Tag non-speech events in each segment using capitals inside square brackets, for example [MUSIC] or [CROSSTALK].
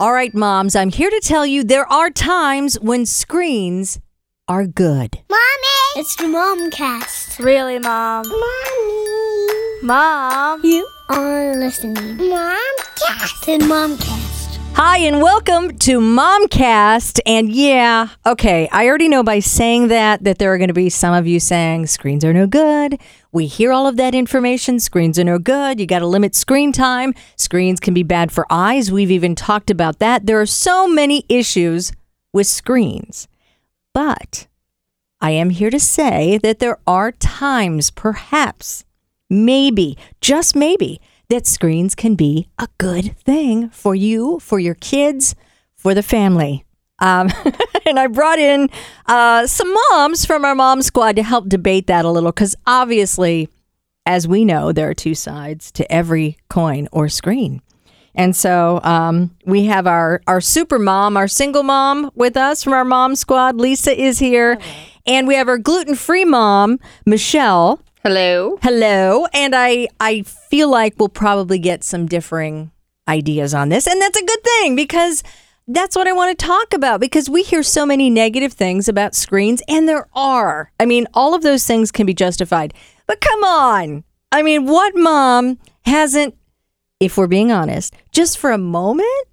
All right, moms, I'm here to tell you there are times when screens are good. Mommy! It's the Momcast. Really, Mom? Mommy! Mom? You are listening. Momcast. The Momcast. Hi, and welcome to Momcast. And yeah, okay, I already know by saying that that there are going to be some of you saying screens are no good. We hear all of that information. Screens are no good. You got to limit screen time. Screens can be bad for eyes. We've even talked about that. There are so many issues with screens. But I am here to say that there are times, perhaps, maybe, just maybe, that screens can be a good thing for you, for your kids, for the family. Um, [LAUGHS] and I brought in uh, some moms from our mom squad to help debate that a little because obviously, as we know, there are two sides to every coin or screen. And so um, we have our, our super mom, our single mom with us from our mom squad. Lisa is here. And we have our gluten free mom, Michelle. Hello. Hello. And I I feel like we'll probably get some differing ideas on this. And that's a good thing because that's what I want to talk about because we hear so many negative things about screens and there are. I mean, all of those things can be justified. But come on. I mean, what mom hasn't if we're being honest, just for a moment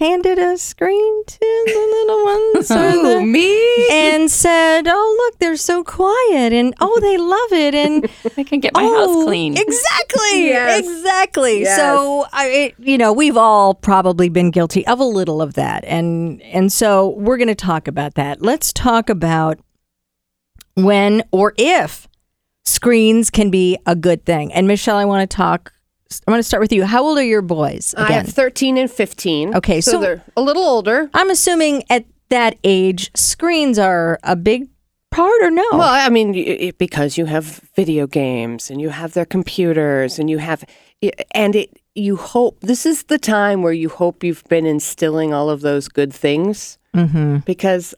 handed a screen to the little ones or the- me? and said, "Oh, look, they're so quiet, and oh, they love it, and [LAUGHS] I can get my oh, house clean. Exactly, [LAUGHS] Yes. exactly. Yes. So, I, it, you know, we've all probably been guilty of a little of that, and and so we're going to talk about that. Let's talk about when or if screens can be a good thing. And Michelle, I want to talk. I want to start with you. How old are your boys? I have 13 and 15. Okay, so, so- they're a little older. I'm assuming at that age, screens are a big part, or no? Well, I mean, y- because you have video games and you have their computers and you have, and it, you hope this is the time where you hope you've been instilling all of those good things mm-hmm. because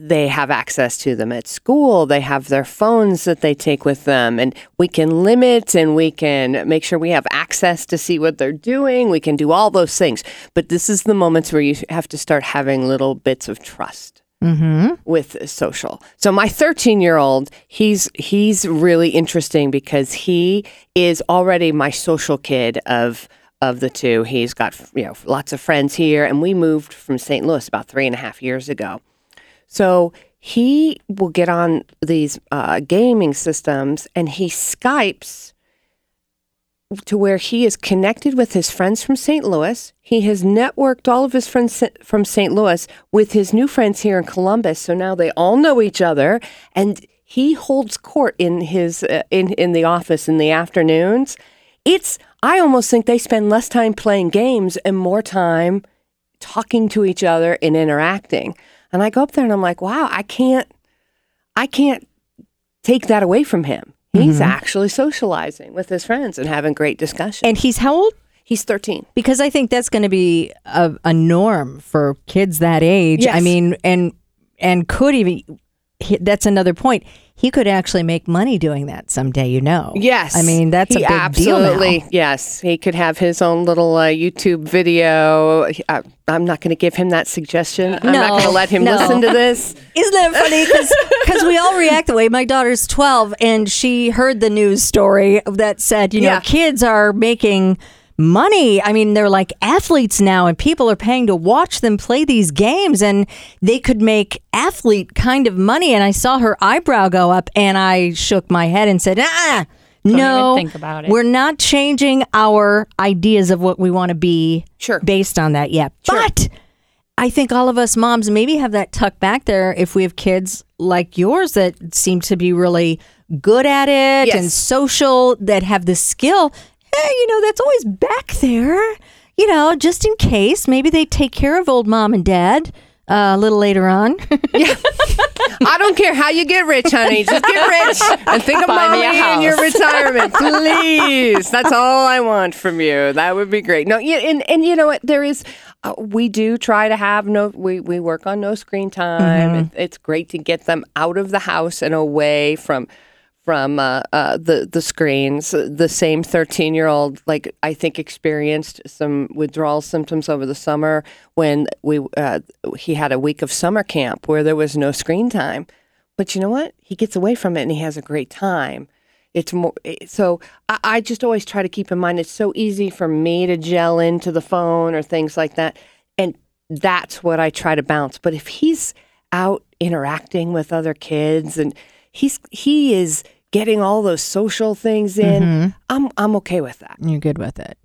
they have access to them at school. They have their phones that they take with them, and we can limit and we can make sure we have access to see what they're doing. We can do all those things. But this is the moments where you have to start having little bits of trust Mm-hmm. with social. So my 13 year old, he's he's really interesting because he is already my social kid of of the two. He's got you know lots of friends here, and we moved from St. Louis about three and a half years ago. So he will get on these uh, gaming systems and he Skypes to where he is connected with his friends from St. Louis. He has networked all of his friends from St. Louis with his new friends here in Columbus. So now they all know each other and he holds court in his uh, in in the office in the afternoons. It's I almost think they spend less time playing games and more time talking to each other and interacting. And I go up there and I'm like, wow, I can't, I can't take that away from him. He's mm-hmm. actually socializing with his friends and having great discussion. And he's how old? He's 13. Because I think that's going to be a, a norm for kids that age. I mean, and and could even he- that's another point. He could actually make money doing that someday. You know. Yes. I mean, that's a big absolutely, deal now. Yes. He could have his own little uh, YouTube video. I, I'm not going to give him that suggestion. I'm not going to let him no. listen to [LAUGHS] this. Isn't that funny? Because [LAUGHS] we all react the way. My daughter's 12 and she heard the news story that said, you know, Yeah. kids are making money. I mean, they're like athletes now and people are paying to watch them play these games and they could make athlete kind of money. And I saw her eyebrow go up and I shook my head and said, ah. no, think about it. we're not changing our ideas of what we want to be Sure. based on that yet. But I think all of us moms maybe have that tucked back there if we have kids like yours that seem to be really good at it and social that have the skill. Hey, you know, that's always back there. You know, just in case maybe they take care of old mom and dad uh, a little later on. [LAUGHS] I don't care how you get rich, honey. Just get rich and think of Buy me mommy in your retirement, please. That's all I want from you. That would be great. No, yeah, and and you know what? There is. Uh, we do try to have no. We we work on no screen time. It, it's great to get them out of the house and away from from uh, uh, the the screens. The same thirteen year old, like I think, experienced some withdrawal symptoms over the summer when we uh, he had a week of summer camp where there was no screen time. But you know what? He gets away from it and he has a great time. It's more so. I, I just always try to keep in mind it's so easy for me to gel into the phone or things like that, and that's what I try to bounce. But if he's out interacting with other kids and he's he is getting all those social things in, mm-hmm. I'm I'm okay with that. You're good with it.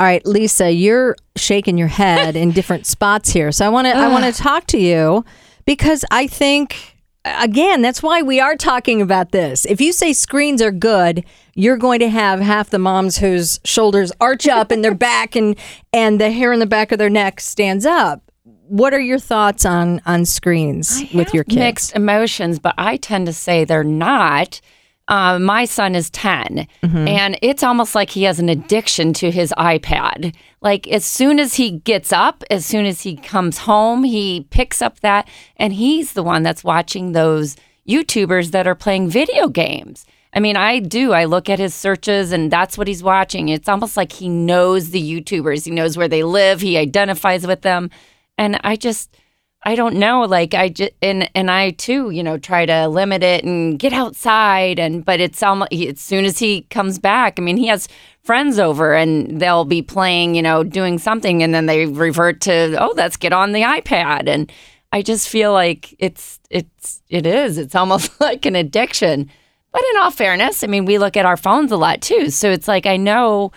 All right, Lisa, you're shaking your head in different spots here. So I want to I want to [SIGHS] talk to you because I think again, that's why we are talking about this. If you say screens are good, you're going to have half the moms whose shoulders arch up and their back and and the hair in the back of their neck stands up. What are your thoughts on on screens with your kids? Mixed emotions, but I tend to say they're not. Uh, my son is 10, Mm-hmm. and it's almost like he has an addiction to his iPad. Like, as soon as he gets up, as soon as he comes home, he picks up that, and he's the one that's watching those YouTubers that are playing video games. I mean, I do. I look at his searches, and that's what he's watching. It's almost like he knows the YouTubers, he knows where they live, he identifies with them. And I just, I don't know. Like I just and and I too, you know, try to limit it and get outside. And but it's almost as soon as he comes back. I mean, he has friends over and they'll be playing, you know, doing something, and then they revert to oh, let's get on the iPad. And I just feel like it's it's it is. It's almost [LAUGHS] like an addiction. But in all fairness, I mean, we look at our phones a lot too. So it's like I know.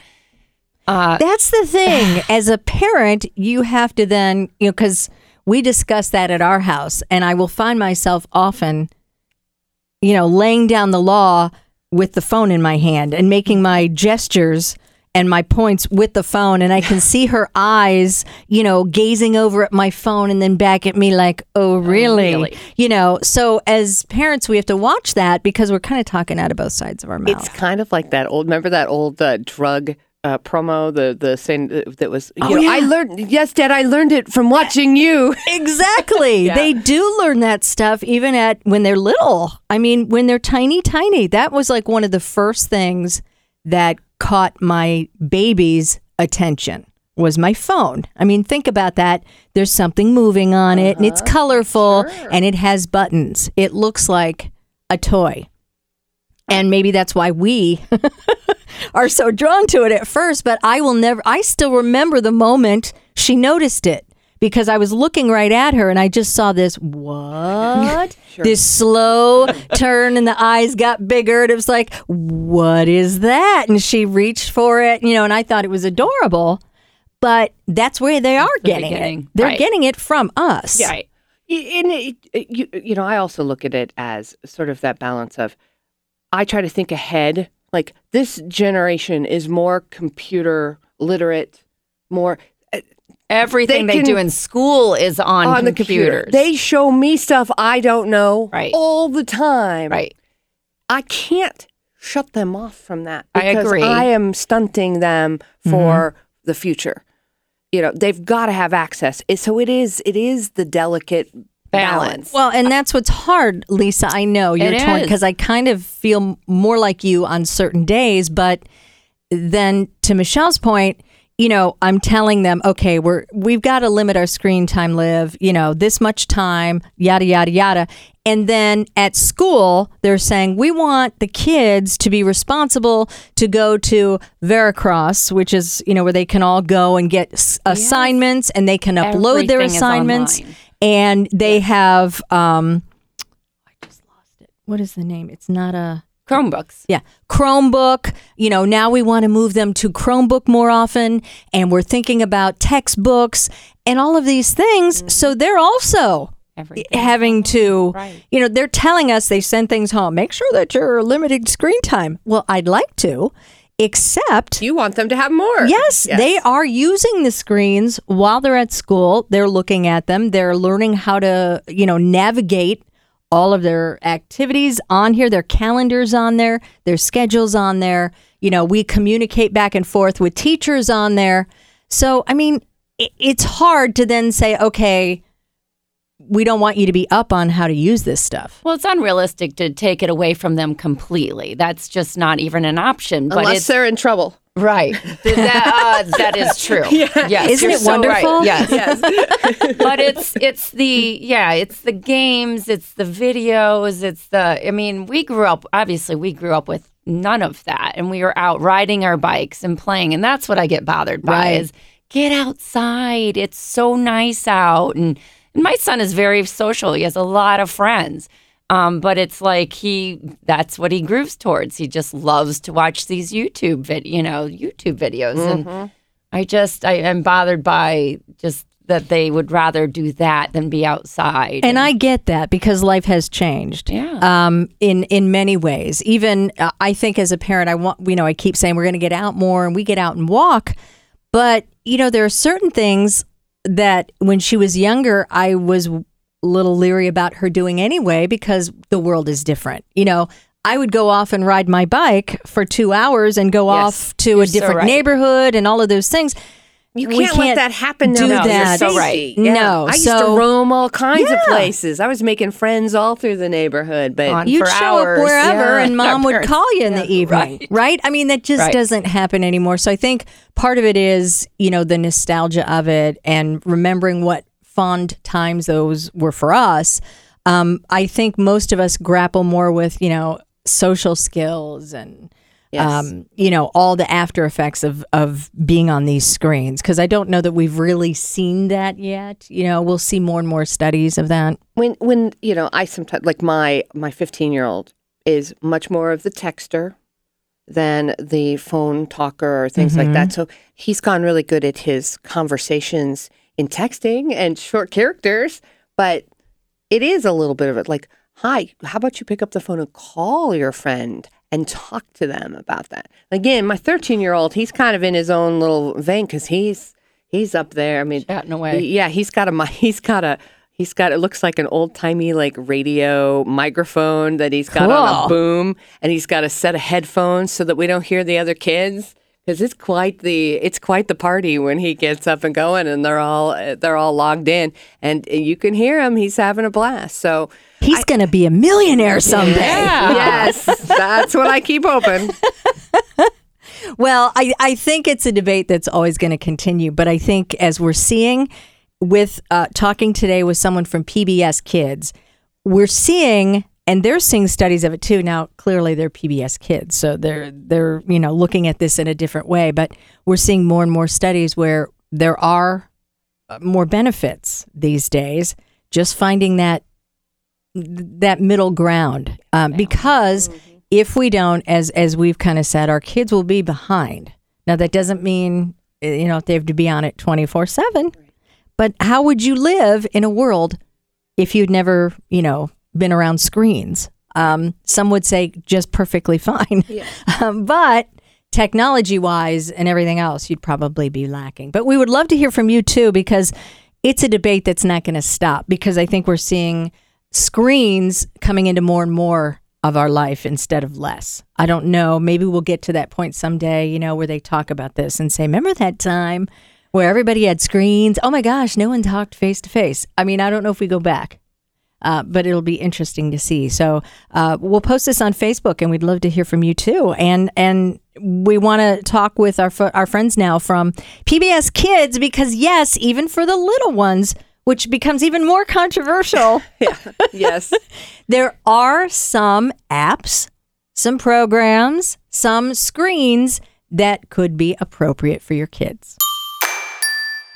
That's the thing. [LAUGHS] As a parent, you have to then, you know, because we discuss that at our house, and I will find myself often, you know, laying down the law with the phone in my hand and making my gestures and my points with the phone. And I can see her eyes, you know, gazing over at my phone and then back at me like, oh, really? really? You know, so as parents, we have to watch that because we're kind of talking out of both sides of our mouth. It's kind of like that old. Remember that old uh, drug uh, promo? The the saying that that was. You Oh, know, yeah. I learned. Yes, Dad. I learned it from watching you. [LAUGHS] Exactly. They do learn that stuff even at when they're little. I mean, when they're tiny, tiny. That was like one of the first things that caught my baby's attention was my phone. I mean, think about that. There's something moving on it and it's colorful and it has buttons. It looks like a toy. And maybe that's why we [LAUGHS] are so drawn to it at first, but I will never, I still remember the moment she noticed it because I was looking right at her and I just saw this, what? [LAUGHS] This slow [LAUGHS] turn and the eyes got bigger and it was like, what is that? And she reached for it, you know, and I thought it was adorable, but that's where they are the getting it. They're Right. getting it from us. Right. In it, it- you, you know, I also look at it as sort of that balance of I try to think ahead. Like this generation is more computer literate, more uh, Everything They they, do in school is on, on the computer. computers. They show me stuff I don't know Right. all the time. right. I can't shut them off from that. I because agree. I am stunting them mm-hmm. for the future. You know, they've got to have access. So it is. It is the delicate balance. Well, and that's what's hard, Lisa. I know you're It torn because I kind of feel more like you on certain days, but then to Michelle's point, you know, I'm telling them, okay, we're we've got to limit our screen time, live, you know, this much time, yada yada yada. And then at school, they're saying we want the kids to be responsible to go to Veracross, which is, you know, where they can all go and get s- assignments and they can upload their Everything is assignments. And they have um I just lost it. What is the name? It's not a Chromebooks. yeah, Chromebook. You know, now we want to move them to Chromebook more often, and we're thinking about textbooks and all of these things. So they're also Everything. having to, Right. you know, they're telling us they send things home. Make sure that you're limiting screen time. Well, I'd like to, except you want them to have more. Yes, they are using the screens while they're at school. They're looking at them. They're learning how to, you know, navigate all of their activities on here, their calendars on there, their schedules on there. You know, we communicate back and forth with teachers on there. So, I mean, it's hard to then say, okay, we don't want you to be up on how to use this stuff. Well, it's unrealistic to take it away from them completely. That's just not even an option. But Unless it's they're in trouble. right. that, uh, that is true. [LAUGHS] Yes, Isn't you're it so wonderful? right. Yes. [LAUGHS] [LAUGHS] but it's it's the yeah, it's the games, it's the videos, it's the I mean, we grew up obviously we grew up with none of that and we were out riding our bikes and playing and that's what I get bothered by Right. is get outside. It's so nice out and, and my son is very social. He has a lot of friends. Um, but it's like he that's what he grooves towards. He just loves to watch these YouTube vid you know, YouTube videos. And I just I am bothered by just that they would rather do that than be outside. And I get that because life has changed. Yeah. Um, in in many ways. Even uh, I think as a parent, I want you know I keep saying we're going to get out more and we get out and walk, but you know there are certain things that when she was younger I was a little leery about her doing anyway because the world is different. You know. I would go off and ride my bike for two hours and go Yes, off to a so different right. neighborhood and all of those things. You can't, let can't that happen do now. that. You're So right. Yeah. No, I used so- to roam all kinds of places. I was making friends all through the neighborhood, but On You'd for show hours. up wherever, Yeah. and mom Our would call you in the evening, right. right. I mean, that just Right. doesn't happen anymore. So I think part of it is, you know, the nostalgia of it and remembering what fond times those were for us. Um, I think most of us grapple more with, you know, social skills and. Yes. Um, you know all the after effects of of being on these screens because I don't know that we've really seen that yet. You know, we'll see more and more studies of that. when when you know i sometimes like my my 15 year old is much more of the texter than the phone talker or things like that so he's gone really good at his conversations in texting and short characters but it is a little bit of it like hi how about you pick up the phone and call your friend and talk to them about that again my 13 year old he's kind of in his own little vein because he's he's up there i mean Chatting away. he- yeah, he's got a [LAUGHS] he's got a he's got it looks like an old timey like radio microphone that he's got on a boom, and he's got a set of headphones so that we don't hear the other kids. Because it's quite the it's quite the party when he gets up and going, and they're all they're all logged in, and you can hear him. He's having a blast. So He's going to be a millionaire someday. yes, that's what I keep hoping. [LAUGHS] Well, I, I think it's a debate that's always going to continue. But I think as we're seeing with uh, talking today with someone from PBS Kids, we're seeing, and they're seeing studies of it too. Now, clearly they're PBS Kids, so they're they're you know looking at this in a different way. But we're seeing more and more studies where there are uh, more benefits these days. Just finding that that middle ground um, because if we don't as as we've kind of said our kids will be behind now that doesn't mean uh, you know they have to be on it 24 7 but how would you live in a world if you'd never you know been around screens um, some would say just perfectly [LAUGHS] fine um, but technology wise and everything else you'd probably be lacking but we would love to hear from you too because it's a debate that's not going to stop because i think we're seeing screens coming into more and more of our life instead of less. I don't know. Maybe we'll get to that point someday, you know, where they talk about this and say, remember that time where everybody had screens? Oh my gosh, no one talked face to face. I mean, I don't know if we go back. Uh, but it'll be interesting to see. So uh, we'll post this on Facebook, and we'd love to hear from you too. And and we want to talk with our our friends now from PBS Kids because yes, even for the little ones, which becomes even more controversial. [LAUGHS] yeah. yes, [LAUGHS] There are some apps, some programs, some screens that could be appropriate for your kids.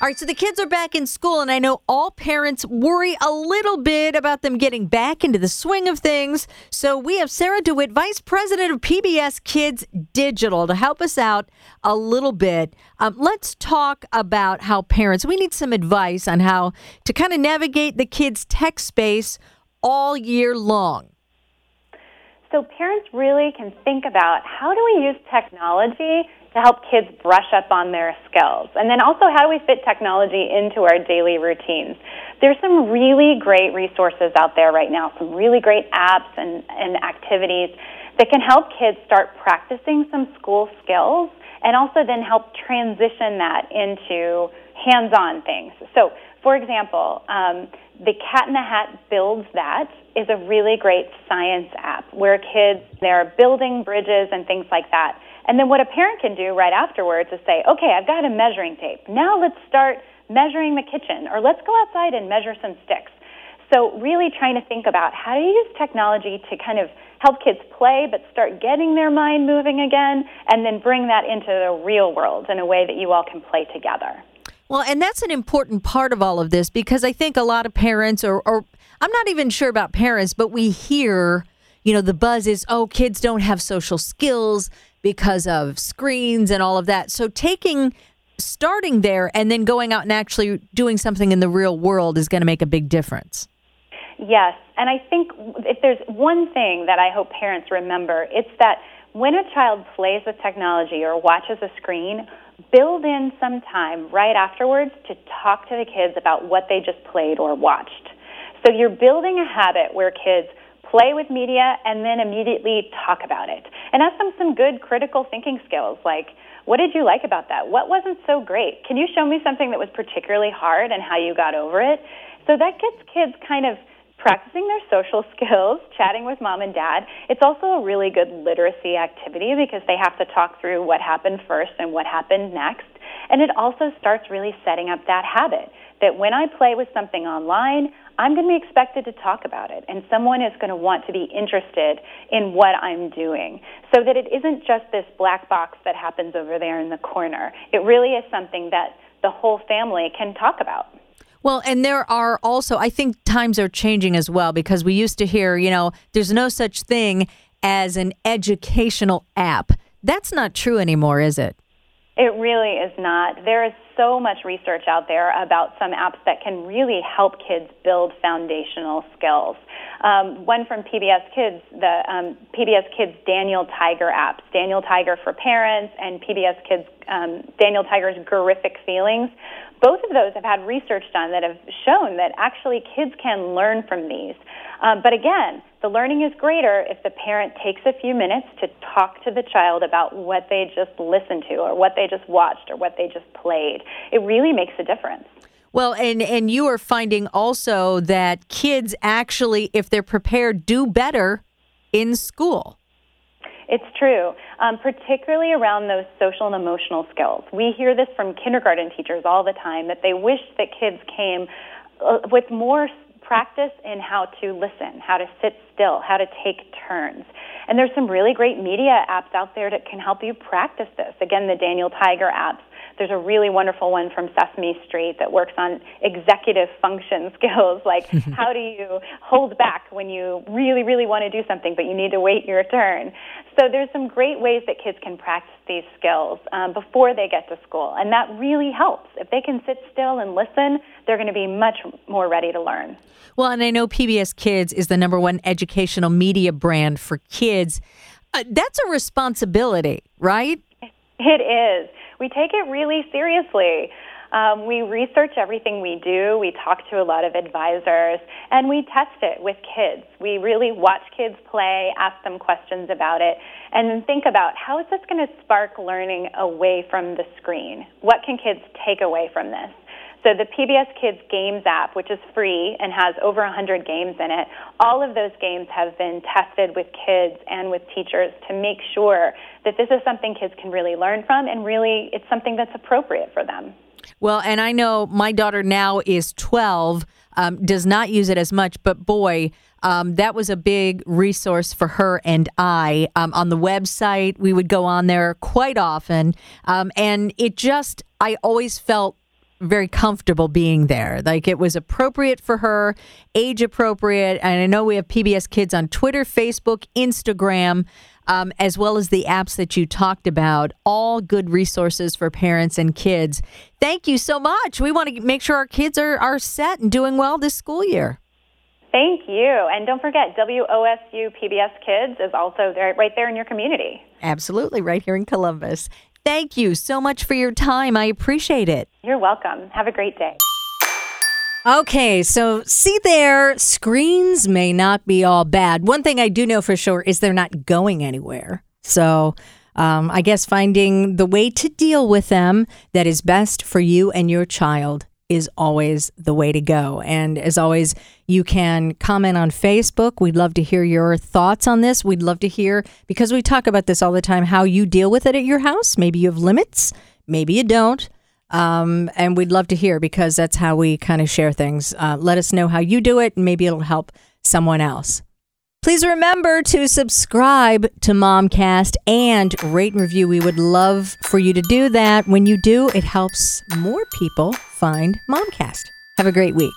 All right, so the kids are back in school, and I know all parents worry a little bit about them getting back into the swing of things. So we have Sarah DeWitt, Vice President of PBS Kids Digital, to help us out a little bit. Um, let's talk about how parents, we need some advice on how to kind of navigate the kids' tech space all year long. So parents really can think about how do we use technology to help kids brush up on their skills? And then also how do we fit technology into our daily routines? There's some really great resources out there right now, some really great apps and, and activities that can help kids start practicing some school skills and also then help transition that into hands-on things. So, for example, um, the Cat in the Hat Builds That is a really great science app where kids they're building bridges and things like that. And then what a parent can do right afterwards is say, okay, I've got a measuring tape. Now let's start measuring the kitchen, or let's go outside and measure some sticks. So, really trying to think about how do you use technology to kind of help kids play, but start getting their mind moving again, and then bring that into the real world in a way that you all can play together. Well, and that's an important part of all of this because I think a lot of parents, or, or I'm not even sure about parents, but we hear, you know, the buzz is, oh, kids don't have social skills because of screens and all of that. So taking starting there and then going out and actually doing something in the real world is going to make a big difference. Yes, and I think if there's one thing that I hope parents remember, it's that when a child plays with technology or watches a screen, build in some time right afterwards to talk to the kids about what they just played or watched. So you're building a habit where kids play with media and then immediately talk about it. And ask them some good critical thinking skills like, what did you like about that? What wasn't so great? Can you show me something that was particularly hard and how you got over it? So that gets kids kind of practicing their social [LAUGHS] skills, chatting with mom and dad. It's also a really good literacy activity because they have to talk through what happened first and what happened next. And it also starts really setting up that habit that when I play with something online, I'm going to be expected to talk about it, and someone is going to want to be interested in what I'm doing so that it isn't just this black box that happens over there in the corner. It really is something that the whole family can talk about. Well, and there are also, I think times are changing as well because we used to hear, you know, there's no such thing as an educational app. That's not true anymore, is it? It really is not. There is so much research out there about some apps that can really help kids build foundational skills. Um, one from PBS Kids, the um, PBS Kids Daniel Tiger apps, Daniel Tiger for parents, and PBS Kids um, Daniel Tiger's Grr-ific Feelings. Both of those have had research done that have shown that actually kids can learn from these. Um, but again, the learning is greater if the parent takes a few minutes to talk to the child about what they just listened to or what they just watched or what they just played. It really makes a difference. Well, and and you are finding also that kids actually if they're prepared do better in school. It's true, um, particularly around those social and emotional skills. We hear this from kindergarten teachers all the time that they wish that kids came uh, with more practice in how to listen, how to sit still, how to take turns. And there's some really great media apps out there that can help you practice this. Again, the Daniel Tiger apps. There's a really wonderful one from Sesame Street that works on executive function [LAUGHS] skills, like [LAUGHS] how do you hold back when you really, really want to do something, but you need to wait your turn. So there's some great ways that kids can practice these skills um, before they get to school, and that really helps. If they can sit still and listen, they're going to be much more ready to learn. Well, and I know PBS Kids is the number one educational media brand for kids. Uh, that's a responsibility, right? It is. We take it really seriously. Um, we research everything we do. We talk to a lot of advisors, and we test it with kids. We really watch kids play, ask them questions about it, and think about how is this going to spark learning away from the screen? What can kids take away from this? So the PBS Kids Games app, which is free and has over 100 games in it, all of those games have been tested with kids and with teachers to make sure that this is something kids can really learn from and really it's something that's appropriate for them. Well, and I know my daughter now is 12, um, does not use it as much, but boy, um, that was a big resource for her and I. Um, on the website, we would go on there quite often. Um, and it just, I always felt very comfortable being there. Like it was appropriate for her, age appropriate. And I know we have PBS Kids on Twitter, Facebook, Instagram, um, as well as the apps that you talked about. All good resources for parents and kids. Thank you so much. We want to make sure our kids are, are set and doing well this school year. Thank you. And don't forget, WOSU PBS Kids is also there, right there in your community. Absolutely, right here in Columbus. Thank you so much for your time. I appreciate it. You're welcome. Have a great day. Okay, so see there, screens may not be all bad. One thing I do know for sure is they're not going anywhere. So um, I guess finding the way to deal with them that is best for you and your child is always the way to go. And as always, you can comment on Facebook. We'd love to hear your thoughts on this. We'd love to hear, because we talk about this all the time, how you deal with it at your house. Maybe you have limits, maybe you don't. Um, and we'd love to hear because that's how we kind of share things. Uh, let us know how you do it, and maybe it'll help someone else. Please remember to subscribe to Momcast and rate and review. We would love for you to do that. When you do, it helps more people find Momcast. Have a great week.